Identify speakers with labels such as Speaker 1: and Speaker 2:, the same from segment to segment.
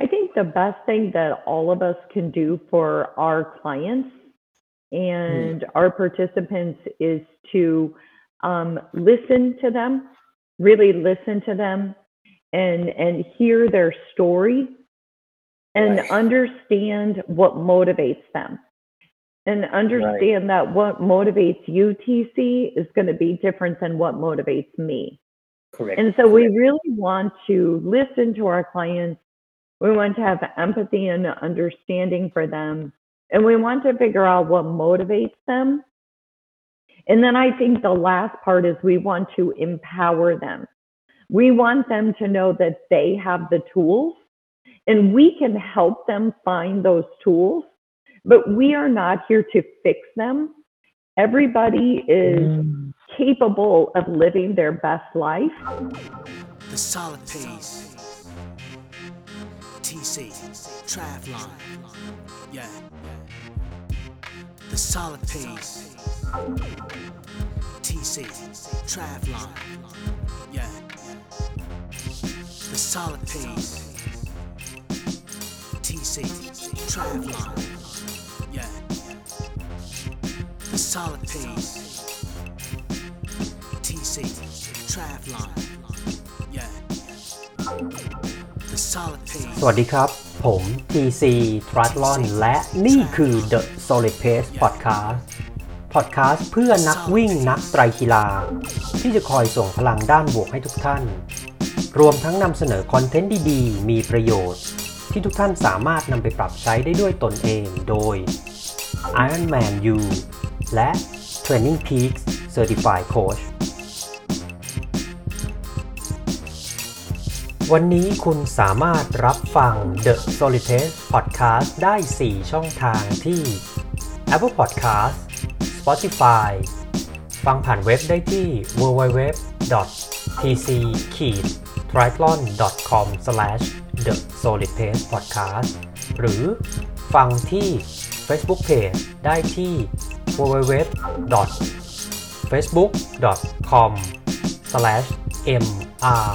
Speaker 1: I think the best thing that all of us can do for our clients
Speaker 2: Mm.
Speaker 1: and our participants is to um, listen to them, really listen to them, and and hear their story and
Speaker 2: Right.
Speaker 1: understand what motivates them. And
Speaker 2: Right.
Speaker 1: understand that what motivates you, TC, is going to be different than what motivates me.
Speaker 2: Correct.
Speaker 1: And so we really want to listen to our clients. We want to have empathy and understanding for them. And we want to figure out what motivates them. And then I think the last part is we want to empower them. We want them to know that they have the tools and we can help them find those tools, but we are not here to fix them. Everybody is
Speaker 2: Mm.
Speaker 1: capable of living their best life.
Speaker 3: The solid pace. TC. Triathlon. Yeah. The solid pace. TC. Triathlon. Yeah. The solid pace. TC. Triathlon. Yeah. The solid pace. TC. Triathlon. Yeah.
Speaker 4: สวัสดีครับ ผม TC t r a t l o n และนี่คือ The Solid Pace Podcast Podcast เพื่อนักวิ่งนักไตรกีฬา ที่จะคอยส่งพลังด้านบวกให้ทุกท่าน รวมทั้งนำเสนอคอนเทนต์ดีๆ มีประโยชน์ ที่ทุกท่านสามารถนำไปปรับใช้ได้ด้วยตนเองโดย Ironman U และ Training Peaks Certified Coach วันนี้คุณสามารถรับฟัง The Solid Pace Podcast ได้ 4 ช่องทางที่ Apple Podcast Spotify ฟังผ่านเว็บได้ที่ www.tc-triathlon.com/the solid pace podcast หรือฟังที่ Facebook Page ได้ที่ www.facebook.com/mr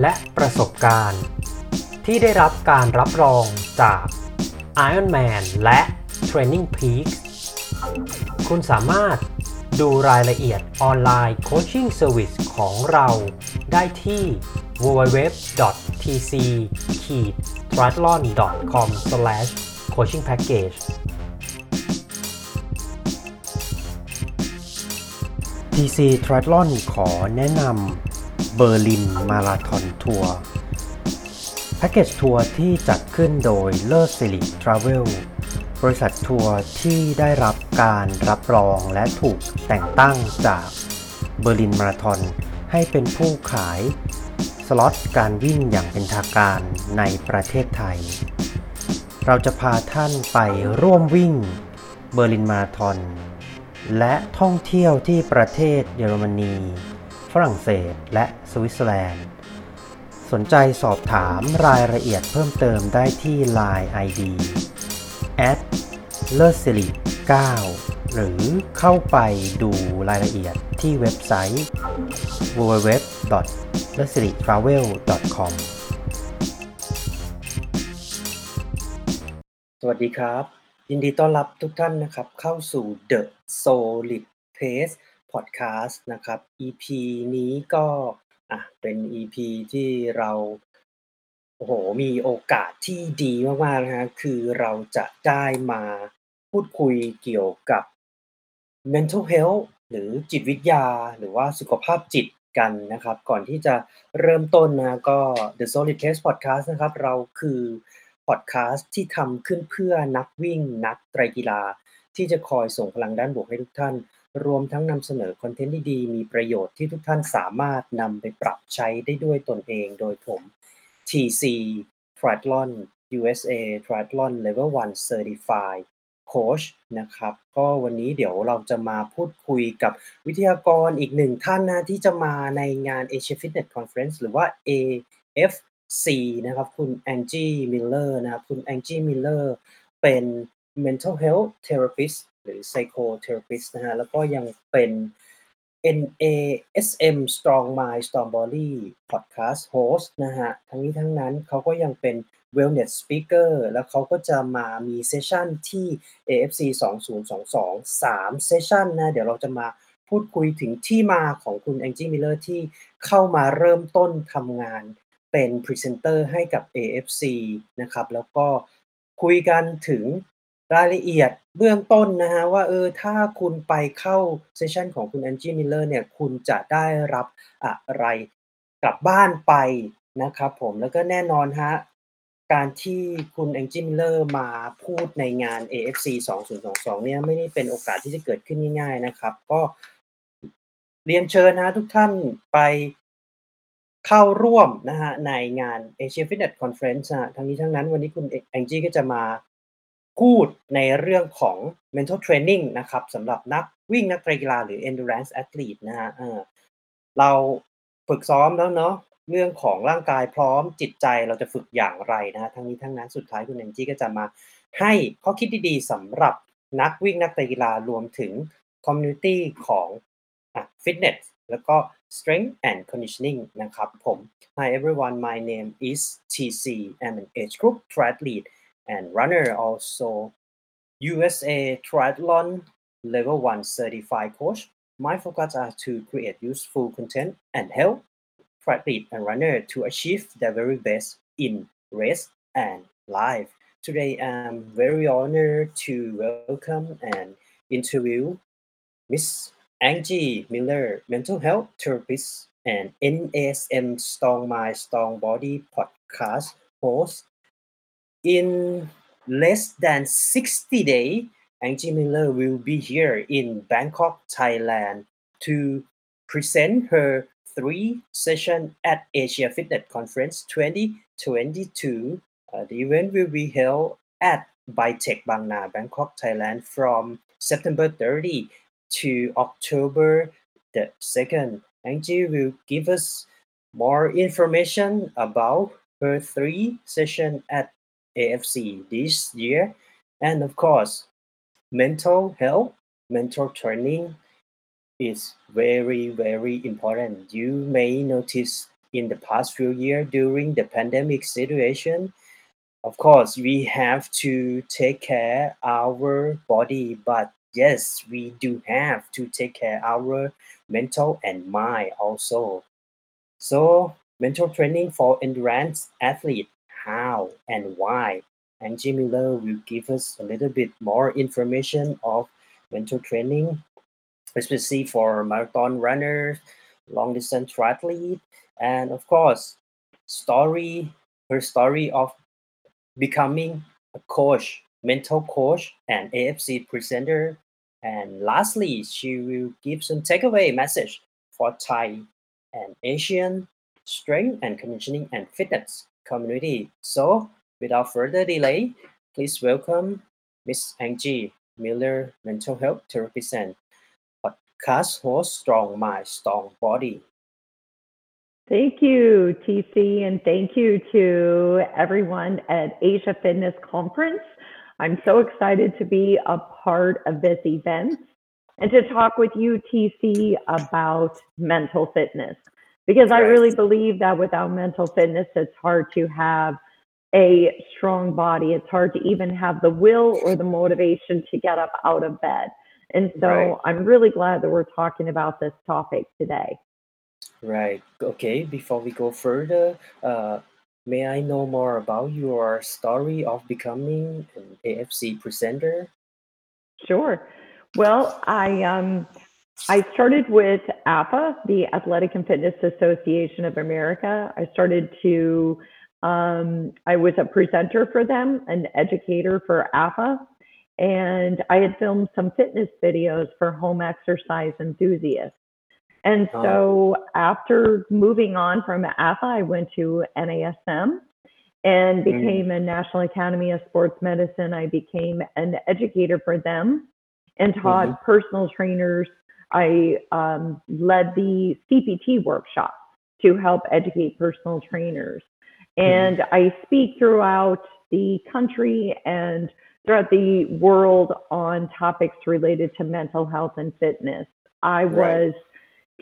Speaker 4: และประสบการณ์ ที่ได้รับการรับรองจาก Ironman และ Training Peaks คุณสามารถดูรายละเอียดออนไลน์โคชชิ่งเซอร์วิสของเราได้ที่ www.tc-triathlon.com/coachingpackage TC Triathlon ขอแนะนำ เบอร์ลินมาราทอนทัวร์แพ็กเกจทัวร์ที่จัดขึ้นโดยเลิศสิริทราเวลบริษัททัวร์ที่ได้รับการรับรองและถูกแต่งตั้งจากเบอร์ลินมาราทอนให้เป็นผู้ขายสล็อตการวิ่งอย่างเป็นทางการในประเทศไทย เราจะพาท่านไปร่วมวิ่งเบอร์ลินมาราทอนและท่องเที่ยวที่ประเทศเยอรมนี ฝรั่งเศส และสวิตเซอร์แลนด์ สนใจสอบถามรายละเอียดเพิ่มเติมได้ที่ Line ID at เลอสิริ9หรือเข้าไปดูรายละเอียดที่เว็บไซต์ www l e s i r i t r a v e l com
Speaker 2: สวัสดีครับ ยินดีต้อนรับทุกท่านนะครับเข้าสู่ The Solid Pace Podcast นะครับ EP นี้ก็อะเป็น EP ที่เราโอ้โหมีโอกาสที่ดีมากๆนะฮะคือเราจะได้มาพูดคุยเกี่ยวกับ mental health หรือจิตวิทยาหรือว่าสุขภาพจิตกันนะครับ ก่อนที่จะเริ่มต้นนะก็ The Solid Case Podcast นะครับ เราคือพอดแคสต์ที่ทำขึ้นเพื่อนักวิ่งนักไตรกีฬา ที่จะคอยส่งพลังด้านบวกให้ทุกท่าน รวมทั้งนำเสนอคอนเทนต์ดีๆมีประโยชน์ที่ทุกท่านสามารถนำไปปรับใช้ได้ด้วยตนเองโดยผม TC Triathlon USA Triathlon Level 1 Certified Coach นะครับ ก็วันนี้เดี๋ยวเราจะมาพูดคุยกับวิทยากรอีกหนึ่งท่านนะที่จะมาในงาน Asia Fitness Conference หรือว่า AFC นะครับ คุณแองจี้มิลเลอร์นะครับ คุณแองจี้มิลเลอร์เป็น mental health therapist หรือ psychotherapist นะฮะ แล้วก็ยังเป็น NASM Strong Mind Strong Body Podcast Host นะฮะ ทั้งนี้ทั้งนั้นเขาก็ยังเป็น Wellness Speaker แล้วเขาก็จะมามีเซสชันที่ AFC 2022 3 เซสชันนะ เดี๋ยวเราจะมาพูดคุยถึงที่มาของคุณแองจี้มิลเลอร์ที่เข้ามาเริ่มต้นทำงานเป็นพรีเซนเตอร์ให้กับ AFC นะครับ แล้วก็คุยกันถึง รายละเอียดเบื้องต้นนะฮะว่าเออถ้าคุณไปเข้าเซสชันของคุณแองจี้มิลเลอร์เนี่ยคุณจะได้รับอะไรกลับบ้านไปนะครับผมแล้วก็แน่นอนฮะการที่คุณแองจี้มิลเลอร์มาพูดในงาน AFC 2022 เนี่ยไม่ได้เป็นโอกาสที่จะเกิดขึ้นง่ายๆนะครับ ก็เรียนเชิญนะทุกท่านไปเข้าร่วมนะฮะในงาน Asia Fitness Conference นะทั้งนี้ทั้งนั้นวันนี้คุณแองจี้ก็จะมา พูดในเรื่องของ mental training นะครับสำหรับนักวิ่งนักกีฬาหรือ endurance athlete นะฮะเราฝึกซ้อมแล้วเนาะเรื่องของร่างกายพร้อมจิตใจเราจะฝึกอย่างไรนะฮะทั้งนี้ทั้งนั้นสุดท้ายคุณแองจี้ก็จะมาให้ข้อคิดดีๆสำหรับนักวิ่งนักกีฬารวมถึง community ของอะ fitness แล้วก็ strength and conditioning นะครับผม Hi everyone my name is TC I'm an age group triathlete and runner also USA triathlon level 1 certified coach my focus are to create useful content and help triathlete and runner to achieve their very best in race and life today I'm very honored to welcome and interview Miss Angie Miller, mental health therapist and NASM Strong Mind, Strong Body podcast host. In less than 60 days, Angie Miller will be here in Bangkok, Thailand to present her three session at Asia Fitness Conference 2022. Uh, the event will be held at BITEC Bang Na, Bangkok, Thailand from September 30 to October the 2nd. Angie will give us more information about her three session at AFC this year. And of course, mental health, mental training is very, very important. You may notice in the past few years during the pandemic situation, of course, we have to take care our body, but yes, we do have to take care our mental and mind also. So mental training for endurance athlete, how and why? Angie Miller will give us a little bit more information of mental training, especially for marathon runners, long distance triathlete, and of course, story her story of becoming a coach mental coach and AFC presenter. And lastly, she will give some takeaway message for Thai and Asian strength and conditioning and fitness community. So, without further delay, please welcome Miss Angie Miller, mental health therapist and podcast host, Strong Mind, Strong Body.
Speaker 1: Thank you, TC, and thank you to everyone at Asia Fitness Conference. I'm so excited to be a part of this event and to talk with you, TC, about mental fitness. Because I really believe that without mental fitness, it's hard to have a strong body. It's hard to even have the will or the motivation to get up out of bed. And so
Speaker 2: Right.
Speaker 1: I'm really glad that we're talking about this topic today.
Speaker 2: Right. Okay. Before we go further, uh, may I know more about your story of becoming an AFC presenter?
Speaker 1: Sure. Well, I um I started with AFAA, the Athletic and Fitness Association of America. I started to um, I was a presenter for them, an educator for AFAA, and I had filmed some fitness videos for home exercise enthusiasts. And so after moving on from AFAA, I went to NASM and became a National Academy of Sports Medicine. I became an educator for them and taught
Speaker 2: Mhm.
Speaker 1: personal trainers. I um, led the CPT workshop to help educate personal trainers. And I speak throughout the country and throughout the world on topics related to mental health and fitness. I
Speaker 2: Right.
Speaker 1: was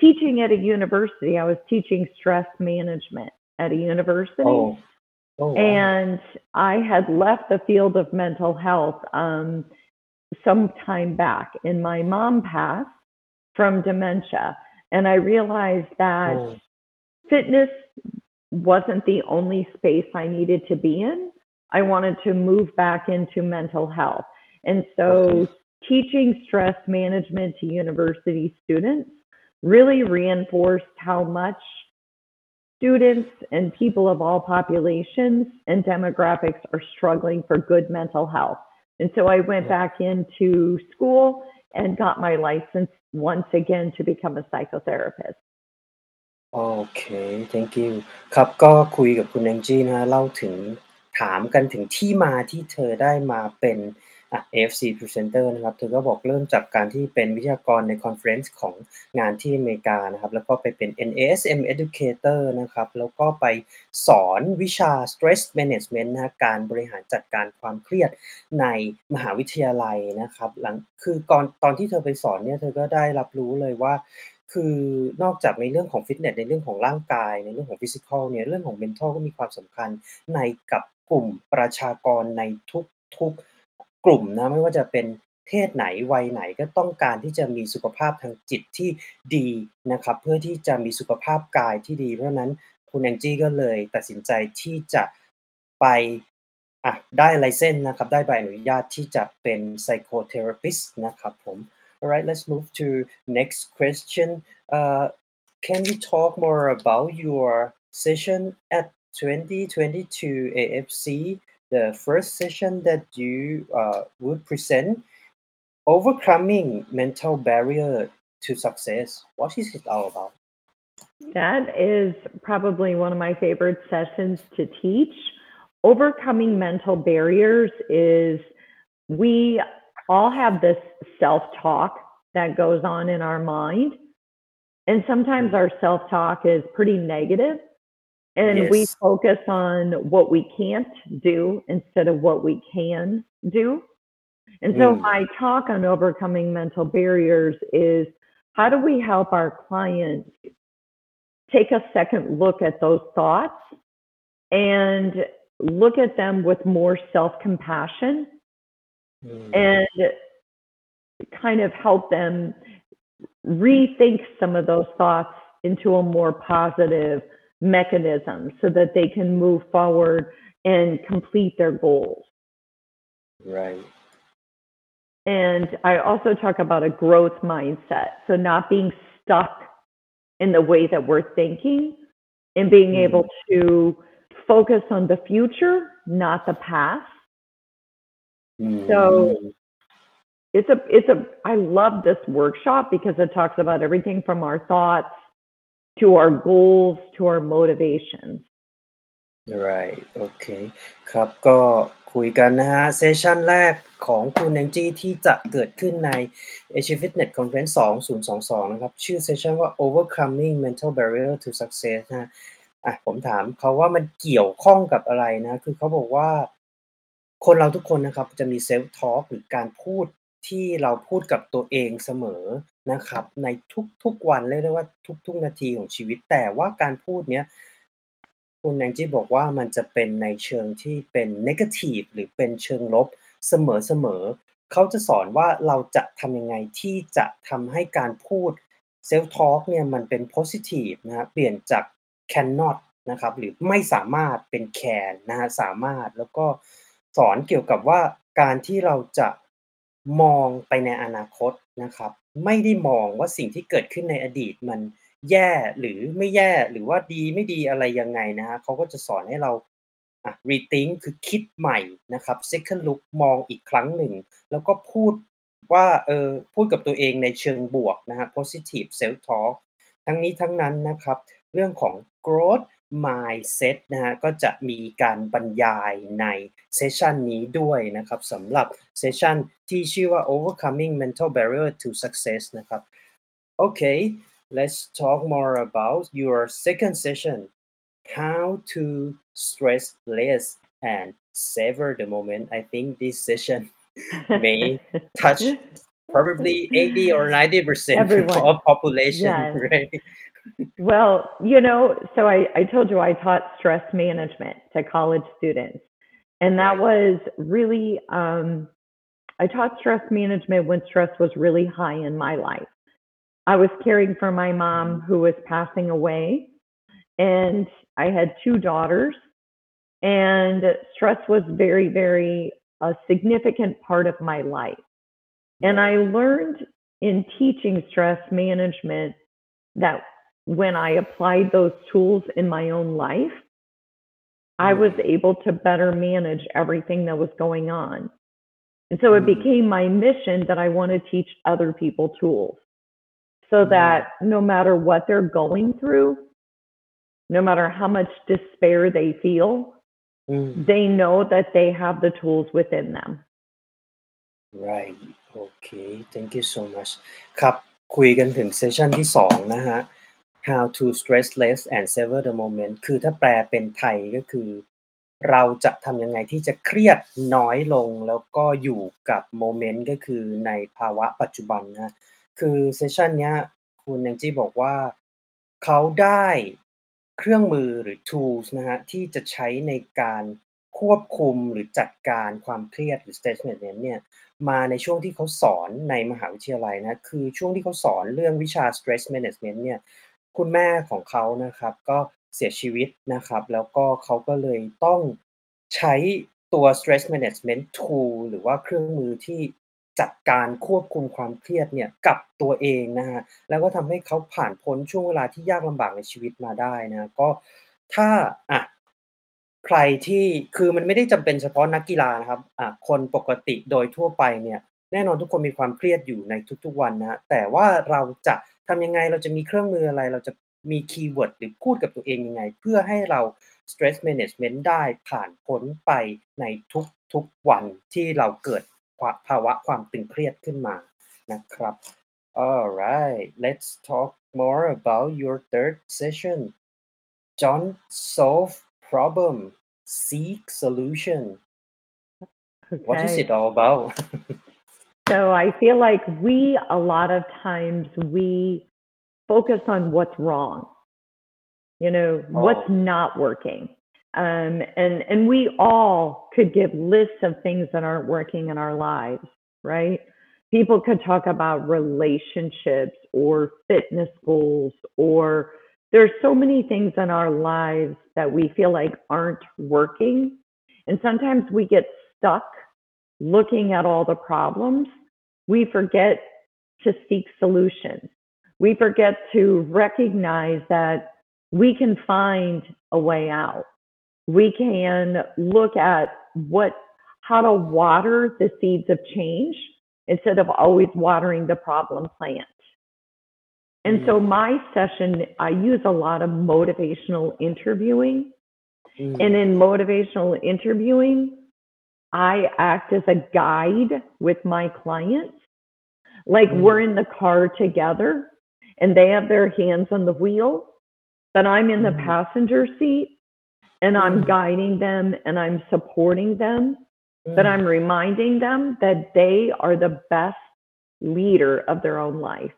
Speaker 1: teaching at a university, I was teaching stress management at a university.
Speaker 2: Oh. Oh, wow.
Speaker 1: And I had left the field of mental health um, some time back, and my mom passed from dementia. And I realized that
Speaker 2: Oh.
Speaker 1: fitness wasn't the only space I needed to be in. I wanted to move back into mental health. And so teaching stress management to university students really reinforced how much students and people of all populations and demographics are struggling for good mental health. And so I went
Speaker 2: Yeah.
Speaker 1: back into school and got my license once again to become a psychotherapist.
Speaker 2: โอเค thank you ครับก็คุยกับคุณแองจี้นะฮะเล่าถึงถามกันถึงที่มาที่เธอได้มาเป็น อะ AFC Presenter นะครับ เธอก็บอกเริ่มจากการที่เป็นวิทยากรในคอนเฟรนซ์ของงานที่อเมริกานะครับ แล้วก็ไปเป็น NASM Educator นะครับ แล้วก็ไปสอนวิชา Stress Management นะการบริหารจัดการความเครียดในมหาวิทยาลัยนะครับ หลัง คือก่อนตอนที่เธอไปสอนเนี่ย เธอก็ได้รับรู้เลยว่าคือนอกจากในเรื่องของฟิตเนสในเรื่องของร่างกาย ในเรื่องของฟิสิกอลเนี่ยเรื่องของ mental ก็มีความสำคัญในกับกลุ่มประชากรในทุกทุ กลุ่มนะไม่ว่าจะเป็นเพศไหนวัยไหนก็ต้องการที่จะมีสุขภาพทางจิตที่ดีนะครับ เพื่อที่จะมีสุขภาพกายที่ดี เพราะนั้นคุณแองจี้ก็เลยตัดสินใจที่จะไปอะได้ไลเซนนะครับได้ใบอนุญาตที่จะเป็น psychotherapist นะครับผม alright let's move to next question. Uh, can you talk more about your session at 2022 AFC, the first session that you uh, would present, overcoming mental barrier to success? What is it all about?
Speaker 1: That is probably one of my favorite sessions to teach. Overcoming mental barriers is we all have this self talk that goes on in our mind. And sometimes our self talk is pretty negative, and we focus on what we can't do instead of what we can do. And so,
Speaker 2: Mm.
Speaker 1: my talk on overcoming mental barriers is how do we help our clients take a second look at those thoughts and look at them with more self compassion
Speaker 2: Mm.
Speaker 1: and kind of help them rethink some of those thoughts into a more positive mechanism so that they can move forward and complete their goals.
Speaker 2: Right.
Speaker 1: And I also talk about a growth mindset. So, not being stuck in the way that we're thinking and being
Speaker 2: Mm.
Speaker 1: able to focus on the future, not the past. So-
Speaker 2: Mm.
Speaker 1: it's a it's a i love this workshop because it talks about everything from our thoughts to our goals to our motivations
Speaker 2: right โอเคครับก็คุยกันนะฮะเซสชันแรกของคุณแองจี้ที่จะเกิดขึ้นใน Asia Fitness Conference 2022 นะครับ ชื่อเซสชันว่า overcoming mental barrier to success นะฮะอะผมถามเขาว่ามันเกี่ยวข้องกับอะไรนะ คือเขาบอกว่า คนเราทุกคนนะครับจะมี self talk หรือการพูดที่เราพูดกับตัวเองเสมอ นะครับ ในทุกๆวันเรียกได้ว่าทุก ๆ นาทีของชีวิต แต่ว่าการพูดเนี้ยคุณแองจี้บอกว่ามันจะเป็นในเชิงที่เป็น negative หรือเป็นเชิงลบเสมอๆเขาจะสอนว่าเราจะทำยังไงที่จะทำให้การพูด self talk เนี่ยมันเป็น positive นะเปลี่ยนจาก cannot นะครับหรือไม่สามารถเป็น can นะฮะสามารถแล้วก็สอนเกี่ยวกับว่าการที่เราจะ มองไปในอนาคตนะครับ ไม่ได้มองว่าสิ่งที่เกิดขึ้นในอดีตมันแย่หรือไม่แย่หรือว่าดีไม่ดีอะไรยังไงนะฮะเขาก็จะสอนให้เราอะ rethink คือคิดใหม่นะครับ second look มองอีกครั้งหนึ่ง แล้วก็พูดว่าเออพูดกับตัวเองในเชิงบวกนะฮะ positive self talk ทั้งนี้ทั้งนั้นนะครับ เรื่องของ growth mindset นะฮะก็จะมีการบรรยายในเซสชันนี้ด้วยนะครับสำหรับเซสชันที่ชื่อว่า overcoming mental barrier to success นะครับ Okay let's talk more about your second session how to stress less and savor the moment I think this session may touch probably 80 or 90 percent
Speaker 1: Everyone.
Speaker 2: of population
Speaker 1: Yes.
Speaker 2: right
Speaker 1: Well, you know, so I, I told you I taught stress management to college students. And that was really, um, I taught stress management when stress was really high in my life. I was caring for my mom who was passing away, and I had two daughters, and stress was very, very a significant part of my life. And I learned in teaching stress management that when I applied those tools in my own life, I was able to better manage everything that was going on. And so it
Speaker 2: Mm.
Speaker 1: became my mission that I want to teach other people tools so
Speaker 2: Mm.
Speaker 1: that no matter what they're going through, no matter how much despair they feel,
Speaker 2: อืม
Speaker 1: they know that they have the tools within them.
Speaker 2: right okay thank you so much ครับ คุยกันถึงเซสชันที่สองนะฮะ how to stress less and savor the moment คือถ้าแปลเป็นไทยก็คือ เราจะทำยังไงที่จะเครียดน้อยลงแล้วก็อยู่กับโมเมนต์ก็คือในภาวะปัจจุบันนะ คือเซสชันเนี้ยคุณแองจี้บอกว่าเขาได้เครื่องมือหรือ tools นะฮะที่จะใช้ในการควบคุมหรือจัดการความเครียดหรือ stress management เนี่ยมาในช่วงที่เขาสอนในมหาวิทยาลัยนะคือช่วงที่เขาสอนเรื่องวิชา stress management เนี่ย คุณแม่ของเขานะครับ ก็เสียชีวิตนะครับ แล้วก็เขาก็เลยต้องใช้ตัว stress management tool หรือว่าเครื่องมือที่จัดการควบคุมความเครียดเนี่ยกับตัวเองนะฮะแล้วก็ทำให้เขาผ่านพ้นช่วงเวลาที่ยากลำบากในชีวิตมาได้นะก็ถ้าอะใครที่คือมันไม่ได้จำเป็นเฉพาะนักกีฬานะครับอะคนปกติโดยทั่วไปเนี่ยแน่นอนทุกคนมีความเครียดอยู่ในทุกๆวันนะฮะแต่ว่าเราจะ ทำยังไงเราจะมีเครื่องมืออะไร เราจะมีคีย์เวิร์ดหรือพูดกับตัวเองยังไง เพื่อให้เรา stress management ได้ผ่านพ้นไปในทุกๆวันที่เราเกิดภาวะความตึงเครียดขึ้นมานะครับ alright let's talk more about your third session don't solve problem seek solution what is
Speaker 1: Okay.
Speaker 2: it all about
Speaker 1: So I feel like we, a lot of times, we focus on what's wrong, you know, what's
Speaker 2: Oh.
Speaker 1: not working. Um, and, and we all could give lists of things that aren't working in our lives, right? People could talk about relationships or fitness goals, or there's so many things in our lives that we feel like aren't working. And sometimes we get stuck looking at all the problems, we forget to seek solutions. We forget to recognize that we can find a way out. We can look at what how to water the seeds of change instead of always watering the problem plant. And so mm. my session, I use a lot of motivational interviewing.
Speaker 2: อืม
Speaker 1: And in motivational interviewing, I act as a guide with my clients. Like
Speaker 2: Mm.
Speaker 1: we're in the car together and they have their hands on the wheel, but I'm in the
Speaker 2: Mm.
Speaker 1: passenger seat and I'm
Speaker 2: Mm.
Speaker 1: guiding them and I'm supporting them,
Speaker 2: อื
Speaker 1: but
Speaker 2: ม
Speaker 1: I'm reminding them that they are the best leader of their own life.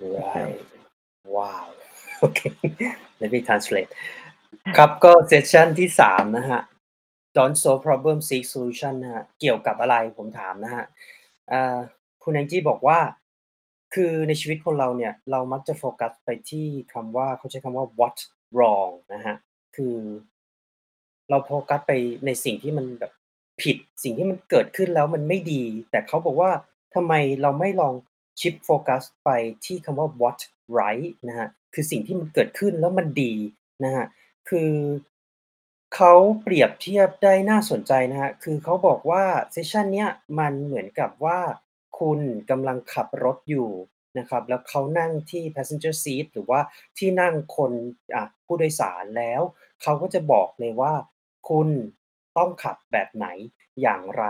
Speaker 2: Right. Wow. Okay. Let me translate. ครับก็เซสชันที่สามนะฮะ Don't solve problem seek solution นะฮะ เกี่ยวกับอะไรผมถามนะฮะอ่า คุณแองจี้บอกว่า คือในชีวิตคนเราเนี่ย เรามักจะโฟกัสไปที่คำว่าเขาใช้คำว่า what wrong นะฮะ คือ เราโฟกัสไปในสิ่งที่มันแบบผิด สิ่งที่มันเกิดขึ้นแล้วมันไม่ดี แต่เขาบอกว่าทำไมเราไม่ลองชิปโฟกัสไปที่คำว่า what right นะฮะ คือสิ่งที่มันเกิดขึ้นแล้วมันดีนะฮะ คือเขาเปรียบเทียบได้น่าสนใจนะฮะ คือเขาบอกว่าเซสชันเนี้ยมันเหมือนกับว่า คุณกำลังขับรถอยู่นะครับ แล้วเขานั่งที่ passenger seat หรือว่าที่นั่งคนอะผู้โดยสารแล้ว เขาก็จะบอกเลยว่า คุณต้องขับแบบไหนอย่างไร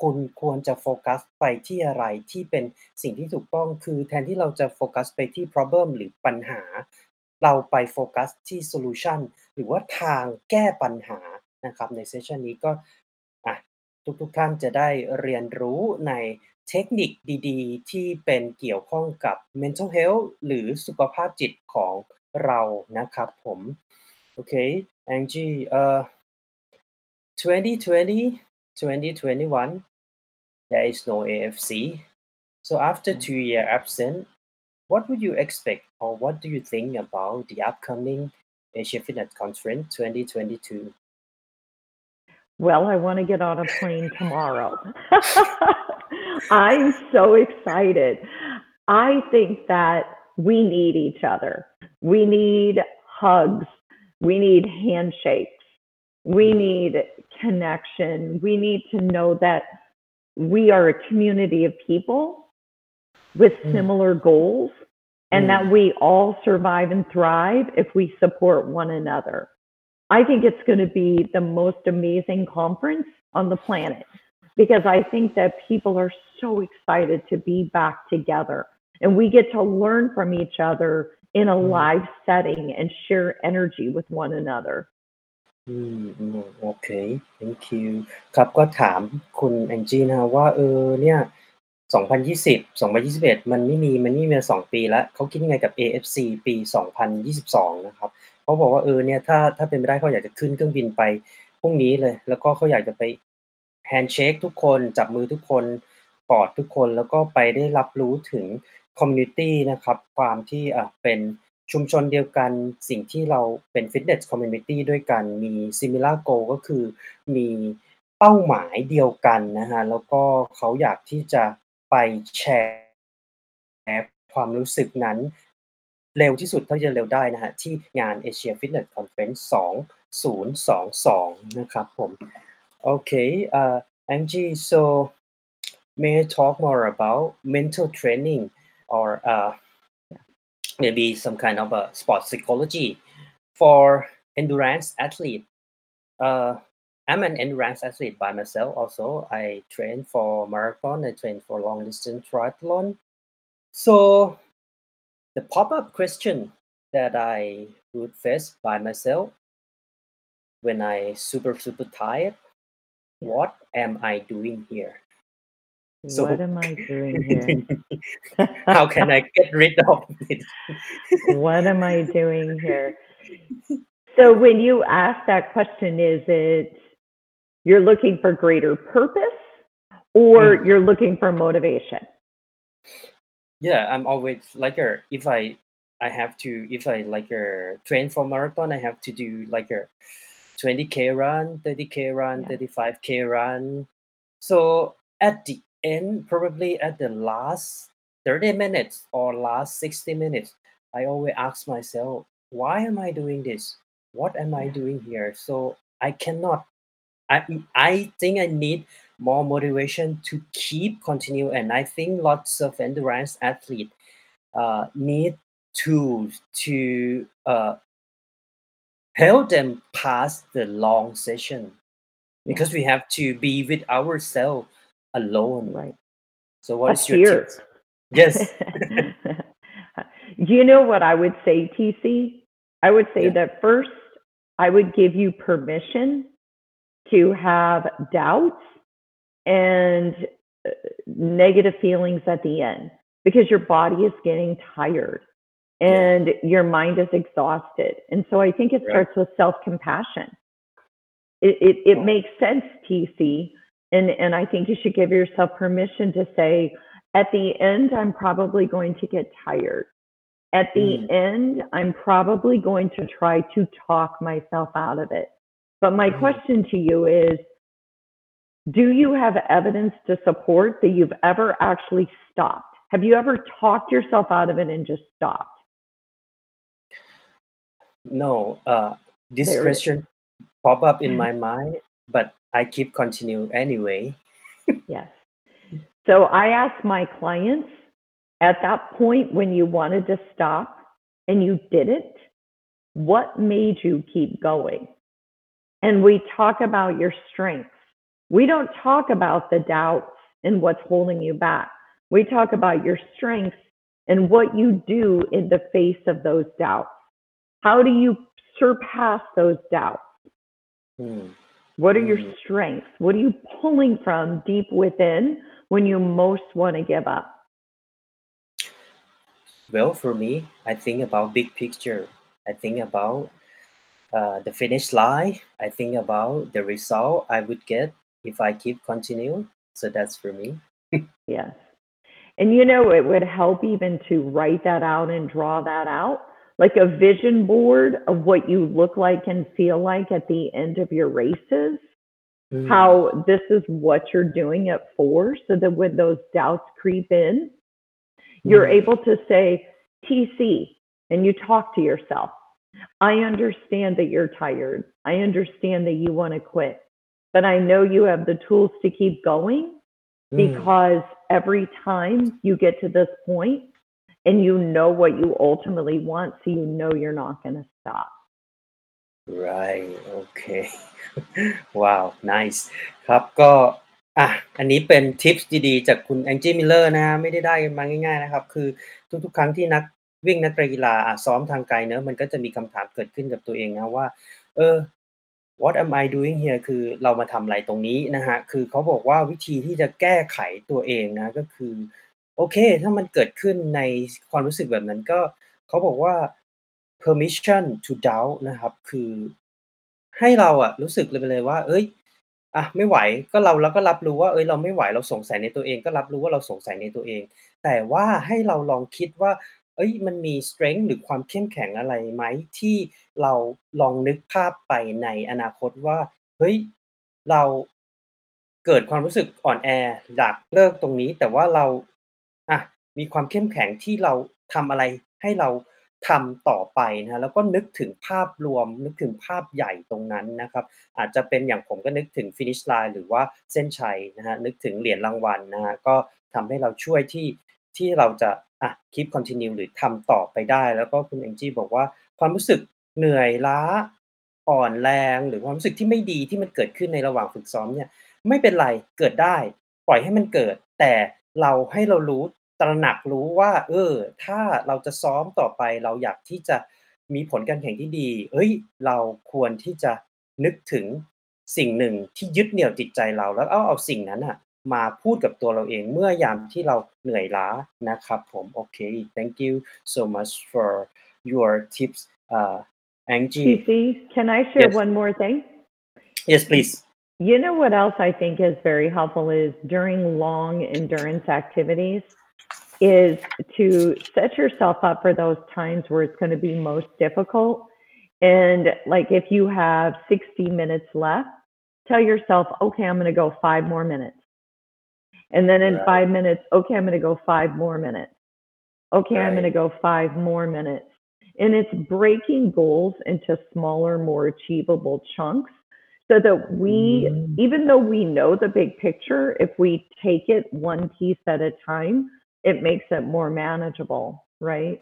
Speaker 2: คุณควรจะโฟกัสไปที่อะไรที่เป็นสิ่งที่ถูกต้องคือแทนที่เราจะโฟกัสไปที่ problem หรือปัญหา เราไปโฟกัสที่ solution หรือว่าทางแก้ปัญหานะครับในเซสชันนี้ก็อะทุกๆทท่านจะได้เรียนรู้ใน เทคนิคดีๆ ที่เป็นเกี่ยวข้องกับ mental health หรือสุขภาพจิตของเรานะครับผม โอเค Angie เอ่อ 2020 2021 there is no AFC so after two year absent what would you expect or what do you think about the upcoming Asia Fitness Conference 2022
Speaker 1: well, I want to get on a plane tomorrow. I'm so excited. I think that we need each other. We need hugs. We need handshakes. We need connection. We need to know that we are a community of people with
Speaker 2: Mm.
Speaker 1: similar goals and
Speaker 2: Mm.
Speaker 1: that we all survive and thrive if we support one another. I think it's going to be the most amazing conference on the planet because I think that people are so excited to be back together and we get to learn from each other in a
Speaker 2: Mm.
Speaker 1: live setting and share energy with one another.
Speaker 2: อืมอืมโอเค thank you ครับก็ถามคุณแองจี้นะครับว่าเออเนี่ย 2020 2021 มันไม่มีมันไม่มีมาสองปีแล้ว เขาคิดยังไงกับ AFC ปี 2022 นะครับ เขาบอกว่าเออเนี่ยถ้าถ้าเป็นไปได้เขาอยากจะขึ้นเครื่องบินไปพรุ่งนี้เลย แล้วก็เขาอยากจะไปแฮนด์เชคทุกคนจับมือทุกคนกอดทุกคนแล้วก็ไปได้รับรู้ถึงคอมมูนิตี้นะครับความที่อะเป็นชุมชนเดียวกันสิ่งที่เราเป็นฟิตเนสคอมมูนิตี้ด้วยกันมีซิมิล r โกก็คือมีเป้าหมายเดียวกันนะฮะแล้วก็เขาอยากที่จะไปแชร์ความรู้สึกนั้น เร็วที่สุดเท่าที่จะเร็วได้นะฮะที่งาน Asia Fitness Conference 2022 นะครับผมโอเคเอ่อ Angie so may I talk more about mental training or uh, maybe some kind of a sport psychology for endurance athlete. Uh, I'm an endurance athlete by myself also. I train for marathon, I train for long distance triathlon. So the pop-up question that I would face by myself when I super super tired, what am I doing here? So
Speaker 1: what am I doing here?
Speaker 2: how can I get rid of it?
Speaker 1: what am I doing here? So when you ask that question, is it you're looking for greater purpose or
Speaker 2: Mm.
Speaker 1: you're looking for motivation?
Speaker 2: Yeah i'm always like a if i i have to if i like a train for marathon i have to do like er, a 20k run 30k run
Speaker 1: Yeah.
Speaker 2: 35k run. So at the end probably at the last 30 minutes or last 60 minutes i always ask myself why am i doing this? What am i doing here? So i cannot I I think I need more motivation to keep continue, and I think lots of endurance athletes uh, need tools to uh, help them pass the long session because we have to be with ourselves alone.
Speaker 1: Right.
Speaker 2: So, what
Speaker 1: A
Speaker 2: is your
Speaker 1: fear.
Speaker 2: tips? Yes.
Speaker 1: you know what I would say, TC? I would say
Speaker 2: Yeah.
Speaker 1: that first, I would give you permission to have doubts and uh, negative feelings at the end because your body is getting tired
Speaker 2: Yeah.
Speaker 1: and your mind is exhausted. And so I think it starts with self compassion. It, it, it
Speaker 2: Wow.
Speaker 1: makes sense, TC. And, and I think you should give yourself permission to say, at the end, I'm probably going to get tired. At the
Speaker 2: Mm.
Speaker 1: end, I'm probably going to try to talk myself out of it. But my
Speaker 2: Mhm.
Speaker 1: question to you is Do you have evidence to support that you've ever actually stopped? Have you ever talked yourself out of it and just stopped?
Speaker 2: No, uh, this
Speaker 1: There
Speaker 2: question pop up in my mind, but I keep continue anyway.
Speaker 1: Yes. So I ask my clients at that point when you wanted to stop and you didn't, what made you keep going? And we talk about your strengths. We don't talk about the doubts and what's holding you back. We talk about your strengths and what you do in the face of those doubts. How do you surpass those doubts?
Speaker 2: Hmm.
Speaker 1: What are your
Speaker 2: Mm.
Speaker 1: strengths? What are you pulling from deep within when you most want to give up?
Speaker 2: Well, for me, I think about big picture. I think about uh, the finish line. I think about the result I would get if I keep continue. So that's for me.
Speaker 1: Yes. And you know, it would help even to write that out and draw that out, like a vision board of what you look like and feel like at the end of your races,
Speaker 2: Mm.
Speaker 1: how this is what you're doing it for, so that when those doubts creep in, you're
Speaker 2: Mm.
Speaker 1: able to say, TC, and you talk to yourself. I understand that you're tired. I understand that you want to quit, but I know you have the tools to keep going
Speaker 2: Mm.
Speaker 1: because every time you get to this point and you know what you ultimately want, so you know you're not going to stop.
Speaker 2: right okay ว้าว nice ครับก็อ่ะอันนี้เป็นทิปส์ดีๆ จากคุณแองจี้มิลเลอร์นะฮะไม่ได้ได้กันมาง่ายๆนะครับ คือทุกๆ ครั้งที่นักวิ่งนักกีฬาอ่ะซ้อมทางไกลเนอะมันก็จะมีคำถามเกิดขึ้นกับตัวเองนะว่า เออ ๆ what am I doing here คือเรามาทำอะไรตรงนี้นะฮะ คือเขาบอกว่าวิธีที่จะแก้ไขตัวเองนะก็คือ โอเค ถ้ามันเกิดขึ้นในความรู้สึกแบบนั้นก็เขาบอกว่า permission to doubt นะครับ คือให้เราอะรู้สึกเลยไปเลยว่า เอ้ยอะไม่ไหวก็เราเราก็รับรู้ว่าเอ้ยเราไม่ไหวเราสงสัยในตัวเอง ก็รับรู้ว่าเราสงสัยในตัวเอง แต่ว่าให้เราลองคิดว่า เอ้ยมันมี strength หรือความเข้มแข็งอะไรไหมที่เราลองนึกภาพไปในอนาคตว่าเฮ้ยเราเกิดความรู้สึกอ่อนแออยากเลิกตรงนี้ แต่ว่าเราอะมีความเข้มแข็งที่เราทำอะไรให้เราทำต่อไปนะฮะแล้วก็นึกถึงภาพรวม นึกถึงภาพใหญ่ตรงนั้นนะครับ อาจจะเป็นอย่างผมก็นึกถึง finish line หรือว่าเส้นชัยนะฮะนึกถึงเหรียญรางวัลนะฮะก็ทำให้เราช่วยที่ที่เราจะ อะ keep continue หรือทำต่อไปได้ แล้วก็คุณแองจี้บอกว่าความรู้สึกเหนื่อยล้าอ่อนแรง หรือความรู้สึกที่ไม่ดีที่มันเกิดขึ้นในระหว่างฝึกซ้อมเนี่ยไม่เป็นไรเกิดได้ ปล่อยให้มันเกิด แต่เราให้เรารู้ตระหนักรู้ว่า เออ ถ้าเราจะซ้อมต่อไปเราอยากที่จะมีผลการแข่งที่ดี เอ้ย เราควรที่จะนึกถึงสิ่งหนึ่งที่ยึดเหนี่ยวจิตใจเรา แล้วเอาเอาสิ่งนั้นอะ มาพูดกับตัวเราเองเมื่อยามที่เราเหนื่อยล้านะครับผมโอเค thank you so much for your tips uh Angie
Speaker 1: TC, can I share
Speaker 2: Yes.
Speaker 1: one more thing?
Speaker 2: yes please
Speaker 1: You know what else I think is very helpful is during long endurance activities is to set yourself up for those times where it's going to be most difficult. And like if you have 60 minutes left, tell yourself, okay, I'm going to go five more minutes. And then in
Speaker 2: Right.
Speaker 1: five minutes, okay, I'm going to go five more minutes. Okay, I'm going to
Speaker 2: Right.
Speaker 1: go five more minutes. And it's breaking goals into smaller, more achievable chunks so that we,
Speaker 2: Mm.
Speaker 1: even though we know the big picture, if we take it one piece at a time, it makes it more manageable, right?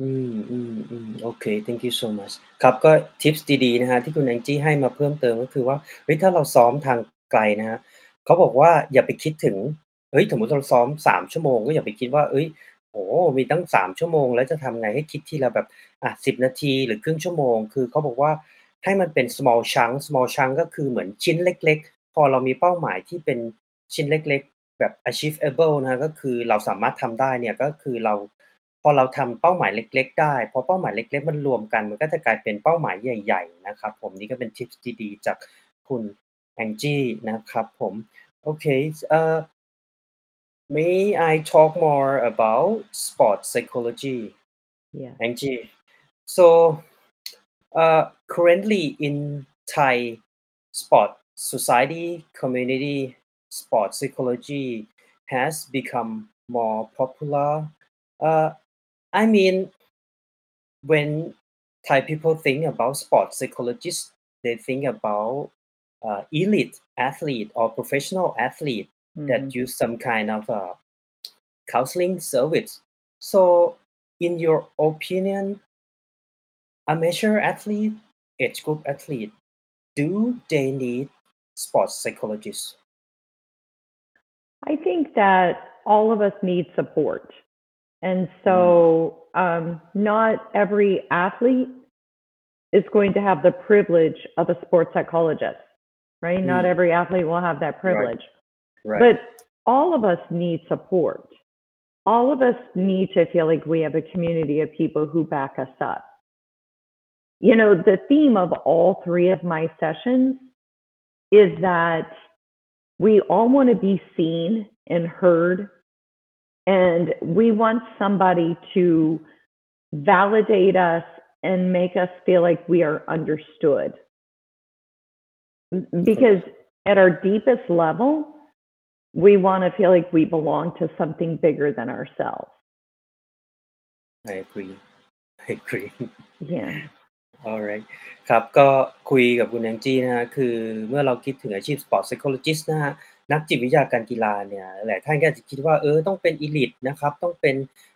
Speaker 2: อืมอืมอืมโอเค thank you so much ครับก็ทิปส์ดีๆนะฮะที่คุณแองจี้ให้มาเพิ่มเติมก็คือว่าเฮ้ยถ้าเราซ้อมทางไกลนะฮะ เขาบอกว่าอย่าไปคิดถึงเฮ้ยสมมติเราซ้อมสามชั่วโมงก็อย่าไปคิดว่าเอ้ยโอ้มีตั้งสามชั่วโมง แล้วจะทำไงให้คิดทีละแบบอะสิบนาทีหรือครึ่งชั่วโมง คือเขาบอกว่าให้มันเป็น small chunk small chunk ก็คือเหมือนชิ้นเล็ก ๆ พอเรามีเป้าหมายที่เป็นชิ้นเล็ก ๆ แบบ achievable นะก็คือเราสามารถทำได้เนี่ยก็คือเราพอเราทำเป้าหมายเล็ก ๆ ได้พอเป้าหมายเล็ก ๆ มันรวมกัน มันก็จะกลายเป็นเป้าหมายใหญ่ ๆ นะครับ ผมนี่ก็เป็นทิปดีๆจากคุณ แองจี้นะครับผมโอเคเอ่อ may I talk more about sport psychology
Speaker 1: Yeah.
Speaker 2: Angie so uh, currently in Thai sport society community sport psychology has become more popular uh, I mean when Thai people think about sports psychologists, they think about uh, elite athlete or professional athlete
Speaker 1: Mhm.
Speaker 2: that use some kind of uh, counseling service. So, in your opinion, amateur athlete, age group athlete, do they need sports psychologists?
Speaker 1: I think that all of us need support. And so, um, not every athlete is going to have the privilege of a sports psychologist, right? Not
Speaker 2: Mm.
Speaker 1: every athlete will have that
Speaker 2: Right.
Speaker 1: privilege.
Speaker 2: Right.
Speaker 1: But all of us need support. All of us need to feel like we have a community of people who back us up. You know, the theme of all three of my sessions is that we all want to be seen and heard, and we want somebody to validate us and make us feel like we are understood. Because at our deepest level, we want to feel like we belong to something bigger than ourselves.
Speaker 2: I agree. I agree.
Speaker 1: Yeah.
Speaker 2: alright ครับก็คุยกับคุณแองจี้นะครับคือเมื่อเราคิดถึงอาชีพ Sport Psychologist นะครับนักจิตวิทยาการกีฬาเนี่ยหลายท่านก็อาจจะคิดว่าเออต้องเป็น Elite นะครับต้องเป็น